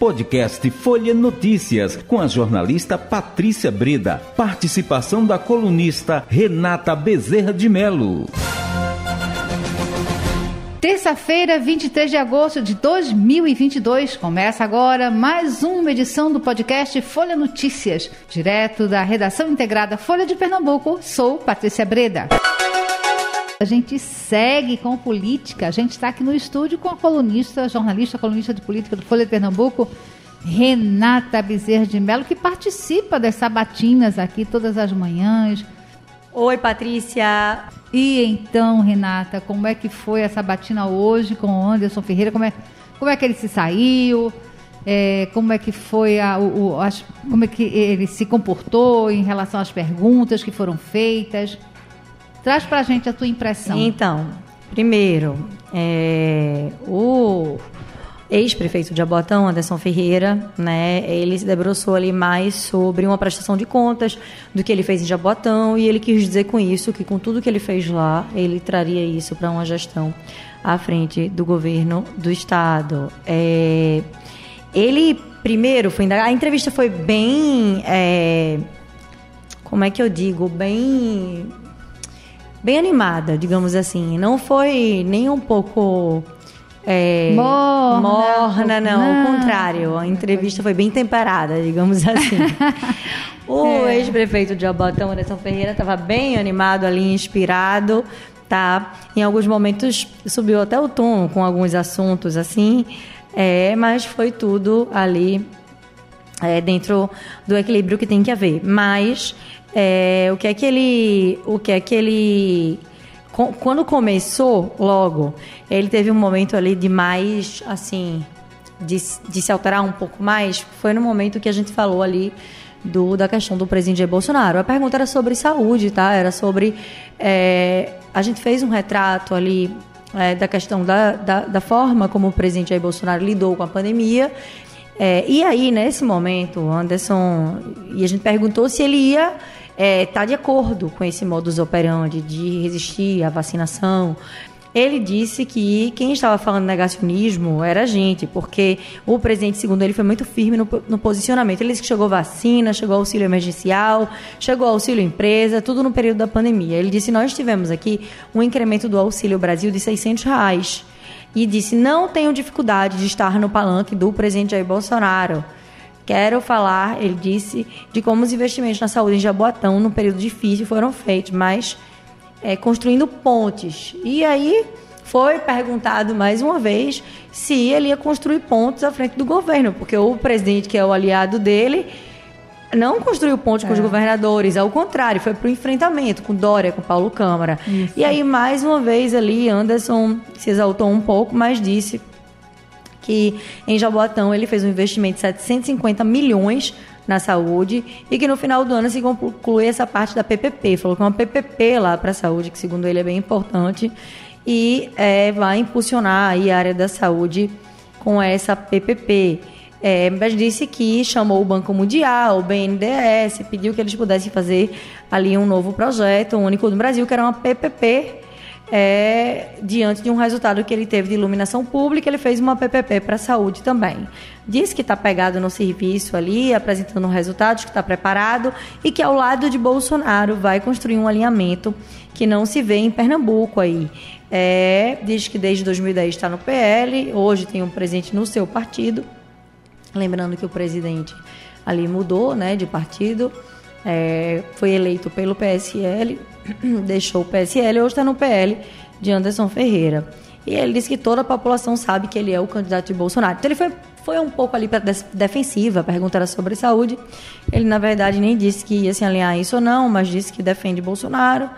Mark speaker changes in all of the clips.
Speaker 1: Podcast Folha Notícias, com a jornalista Patrícia Breda. Participação da colunista Renata Bezerra de Melo.
Speaker 2: Terça-feira, 23 de agosto de 2022, começa agora mais uma edição do podcast Folha Notícias, direto da redação integrada Folha de Pernambuco. Sou Patrícia Breda. A gente segue com política. A gente está aqui no estúdio com a colunista, jornalista, colunista de política do Folha de Pernambuco, Renata Bezerra de Mello, que participa das sabatinas aqui todas as manhãs.
Speaker 3: Oi, Patrícia.
Speaker 2: E então, Renata, como é que foi essa batina hoje com o Anderson Ferreira? Como é, como é que ele se saiu? É, como é que foi a, o, as, como é que ele se comportou em relação às perguntas que foram feitas? Traz para a gente a tua impressão.
Speaker 3: Então, primeiro, é, o ex-prefeito de Abotão, Anderson Ferreira, né, ele se debruçou ali mais sobre uma prestação de contas do que ele fez em Jabotão e ele quis dizer com isso que com tudo que ele fez lá, ele traria isso para uma gestão à frente do governo do estado. É, ele primeiro foi a entrevista foi bem é, como é que eu digo bem bem animada, digamos assim. Não foi nem um pouco é,
Speaker 2: morna,
Speaker 3: morna, não, não, ao contrário. A entrevista foi bem temperada, digamos assim. o é. ex-prefeito de Abotão, Anderson Ferreira, estava bem animado ali, inspirado, tá? Em alguns momentos subiu até o tom com alguns assuntos assim, é, mas foi tudo ali é, dentro do equilíbrio que tem que haver. Mas é, o que é que ele, o que é que ele, quando começou logo, ele teve um momento ali de mais, assim, de, de se alterar um pouco mais. Foi no momento que a gente falou ali do, da questão do presidente Bolsonaro. A pergunta era sobre saúde, tá? Era sobre. É, a gente fez um retrato ali é, da questão da, da, da, forma como o presidente Jair Bolsonaro lidou com a pandemia. É, e aí, nesse momento, Anderson. E a gente perguntou se ele ia está é, tá de acordo com esse modus operandi de resistir à vacinação. Ele disse que quem estava falando negacionismo era a gente, porque o presidente, segundo ele, foi muito firme no, no posicionamento. Ele disse que chegou vacina, chegou auxílio emergencial, chegou auxílio empresa, tudo no período da pandemia. Ele disse: Nós tivemos aqui um incremento do Auxílio Brasil de 600 reais. E disse: Não tenho dificuldade de estar no palanque do presidente Jair Bolsonaro. Quero falar, ele disse, de como os investimentos na saúde em Jaboatão, num período difícil, foram feitos, mas é, construindo pontes. E aí foi perguntado mais uma vez se ele ia construir pontes à frente do governo, porque o presidente, que é o aliado dele, não construiu pontes é. com os é. governadores, ao contrário, foi para o enfrentamento com Dória, com Paulo Câmara. Isso. E aí, mais uma vez ali, Anderson se exaltou um pouco, mas disse que em Jaboatão ele fez um investimento de 750 milhões na saúde e que no final do ano se conclui essa parte da PPP. Falou que é uma PPP lá para a saúde, que segundo ele é bem importante, e é, vai impulsionar a área da saúde com essa PPP. É, mas disse que chamou o Banco Mundial, o BNDES, pediu que eles pudessem fazer ali um novo projeto, único no Brasil, que era uma PPP é, diante de um resultado que ele teve de iluminação pública, ele fez uma PPP para a saúde também. Diz que está pegado no serviço ali, apresentando resultados, que está preparado e que ao lado de Bolsonaro vai construir um alinhamento que não se vê em Pernambuco aí. É, diz que desde 2010 está no PL, hoje tem um presidente no seu partido. Lembrando que o presidente ali mudou né, de partido, é, foi eleito pelo PSL, deixou o PSL hoje está no PL de Anderson Ferreira. E ele disse que toda a população sabe que ele é o candidato de Bolsonaro. Então ele foi, foi um pouco ali para defensiva, a pergunta era sobre saúde. Ele, na verdade, nem disse que ia se alinhar a isso ou não, mas disse que defende Bolsonaro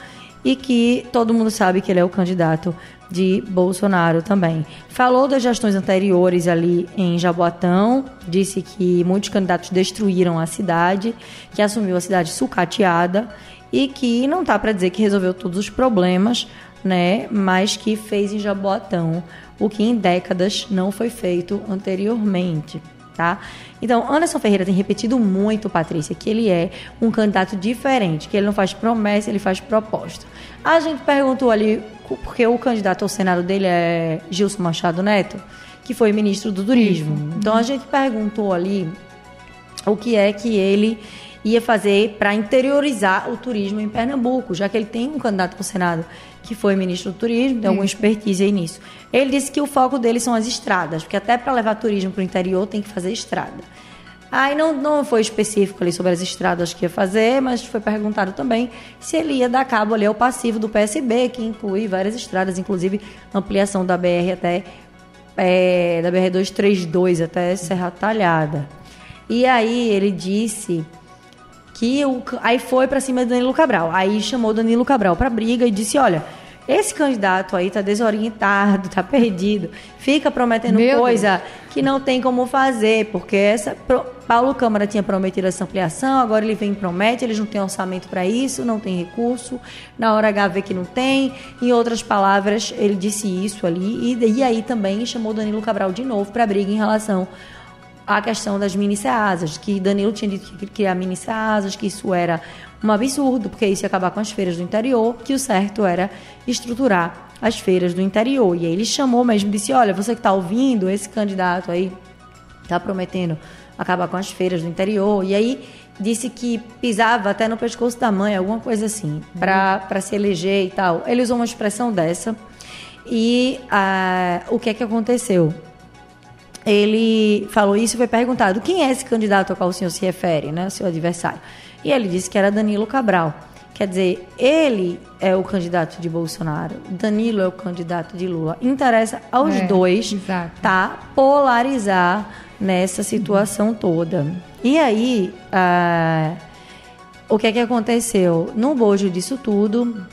Speaker 3: e que todo mundo sabe que ele é o candidato de Bolsonaro também. Falou das gestões anteriores ali em Jaboatão, disse que muitos candidatos destruíram a cidade, que assumiu a cidade sucateada e que não está para dizer que resolveu todos os problemas, né, mas que fez em Jaboatão o que em décadas não foi feito anteriormente. Tá? Então, Anderson Ferreira tem repetido muito, Patrícia, que ele é um candidato diferente, que ele não faz promessa, ele faz proposta. A gente perguntou ali, porque o candidato ao Senado dele é Gilson Machado Neto, que foi ministro do Turismo. Então, a gente perguntou ali o que é que ele ia fazer para interiorizar o turismo em Pernambuco, já que ele tem um candidato para o Senado que foi ministro do Turismo, tem alguma expertise aí nisso. Ele disse que o foco dele são as estradas, porque até para levar turismo para o interior tem que fazer estrada. Aí não, não foi específico ali sobre as estradas que ia fazer, mas foi perguntado também se ele ia dar cabo ali ao passivo do PSB, que inclui várias estradas, inclusive ampliação da BR até é, da BR 232 até Serra Talhada. E aí ele disse que o, aí foi para cima do Danilo Cabral. Aí chamou Danilo Cabral para briga e disse: "Olha, esse candidato aí tá desorientado, tá perdido, fica prometendo Meu coisa Deus. que não tem como fazer, porque essa Paulo Câmara tinha prometido essa ampliação, agora ele vem e promete, eles não têm orçamento para isso, não tem recurso, na hora H vê que não tem. Em outras palavras, ele disse isso ali e, e aí também chamou Danilo Cabral de novo para briga em relação a questão das mini ceasas, que Danilo tinha dito que criar mini ceasas, que isso era um absurdo, porque isso ia acabar com as feiras do interior, que o certo era estruturar as feiras do interior. E aí ele chamou mesmo, disse: Olha, você que está ouvindo, esse candidato aí está prometendo acabar com as feiras do interior. E aí disse que pisava até no pescoço da mãe, alguma coisa assim, para se eleger e tal. Ele usou uma expressão dessa. E ah, o que é que aconteceu? Ele falou isso e foi perguntado quem é esse candidato ao qual o senhor se refere, né, o seu adversário. E ele disse que era Danilo Cabral. Quer dizer, ele é o candidato de Bolsonaro, Danilo é o candidato de Lula. Interessa aos é, dois exato. tá polarizar nessa situação uhum. toda. E aí, ah, o que é que aconteceu? No bojo disso tudo,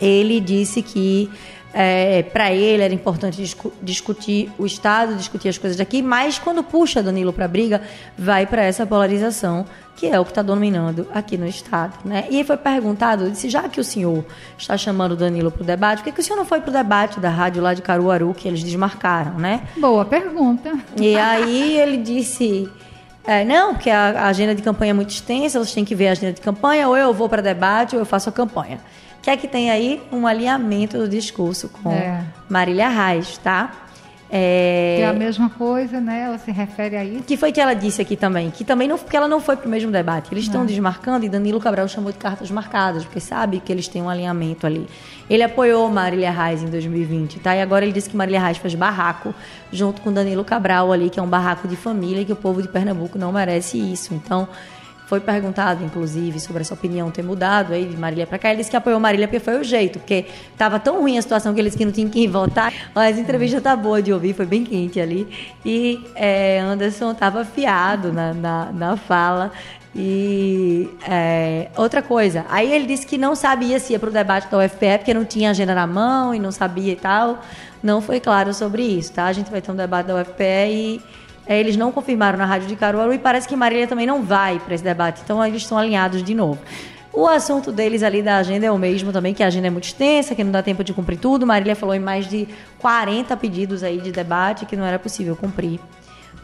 Speaker 3: ele disse que é, para ele era importante discu discutir o Estado, discutir as coisas daqui, mas quando puxa Danilo para a briga, vai para essa polarização, que é o que está dominando aqui no Estado. Né? E aí foi perguntado, disse, já que o senhor está chamando Danilo para o debate, por que, que o senhor não foi para o debate da rádio lá de Caruaru, que eles desmarcaram, né?
Speaker 2: Boa pergunta.
Speaker 3: E aí ele disse... É, não, porque a, a agenda de campanha é muito extensa, vocês têm que ver a agenda de campanha, ou eu vou para debate ou eu faço a campanha que é que tem aí um alinhamento do discurso com é. Marília Reis, tá?
Speaker 2: É... é a mesma coisa, né? Ela se refere a isso.
Speaker 3: Que foi que ela disse aqui também, que também não, porque ela não foi para o mesmo debate. Eles estão desmarcando e Danilo Cabral chamou de cartas marcadas, porque sabe que eles têm um alinhamento ali. Ele apoiou Marília Reis em 2020, tá? E agora ele disse que Marília Reis faz barraco junto com Danilo Cabral ali, que é um barraco de família e que o povo de Pernambuco não merece isso. Então, foi perguntado, inclusive, sobre essa opinião ter mudado aí de Marília para cá. Ele disse que apoiou Marília porque foi o jeito, porque estava tão ruim a situação que eles que não tinham que votar. Mas a entrevista tá boa de ouvir, foi bem quente ali. E é, Anderson estava afiado na, na, na fala. E é, outra coisa, aí ele disse que não sabia se ia para o debate da UFPE porque não tinha agenda na mão e não sabia e tal. Não foi claro sobre isso, tá? A gente vai ter um debate da UFPE e é, eles não confirmaram na Rádio de Caruaru e parece que Marília também não vai para esse debate. Então eles estão alinhados de novo. O assunto deles ali da agenda é o mesmo também, que a agenda é muito extensa, que não dá tempo de cumprir tudo. Marília falou em mais de 40 pedidos aí de debate que não era possível cumprir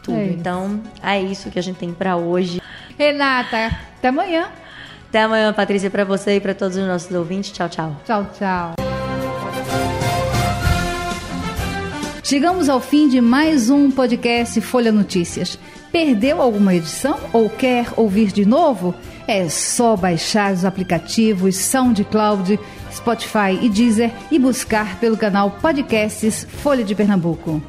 Speaker 3: tudo. É então, é isso que a gente tem para hoje.
Speaker 2: Renata, até amanhã.
Speaker 3: Até amanhã, Patrícia, para você e para todos os nossos ouvintes. Tchau, tchau.
Speaker 2: Tchau, tchau. Chegamos ao fim de mais um podcast Folha Notícias. Perdeu alguma edição ou quer ouvir de novo? É só baixar os aplicativos SoundCloud, Spotify e Deezer e buscar pelo canal Podcasts Folha de Pernambuco.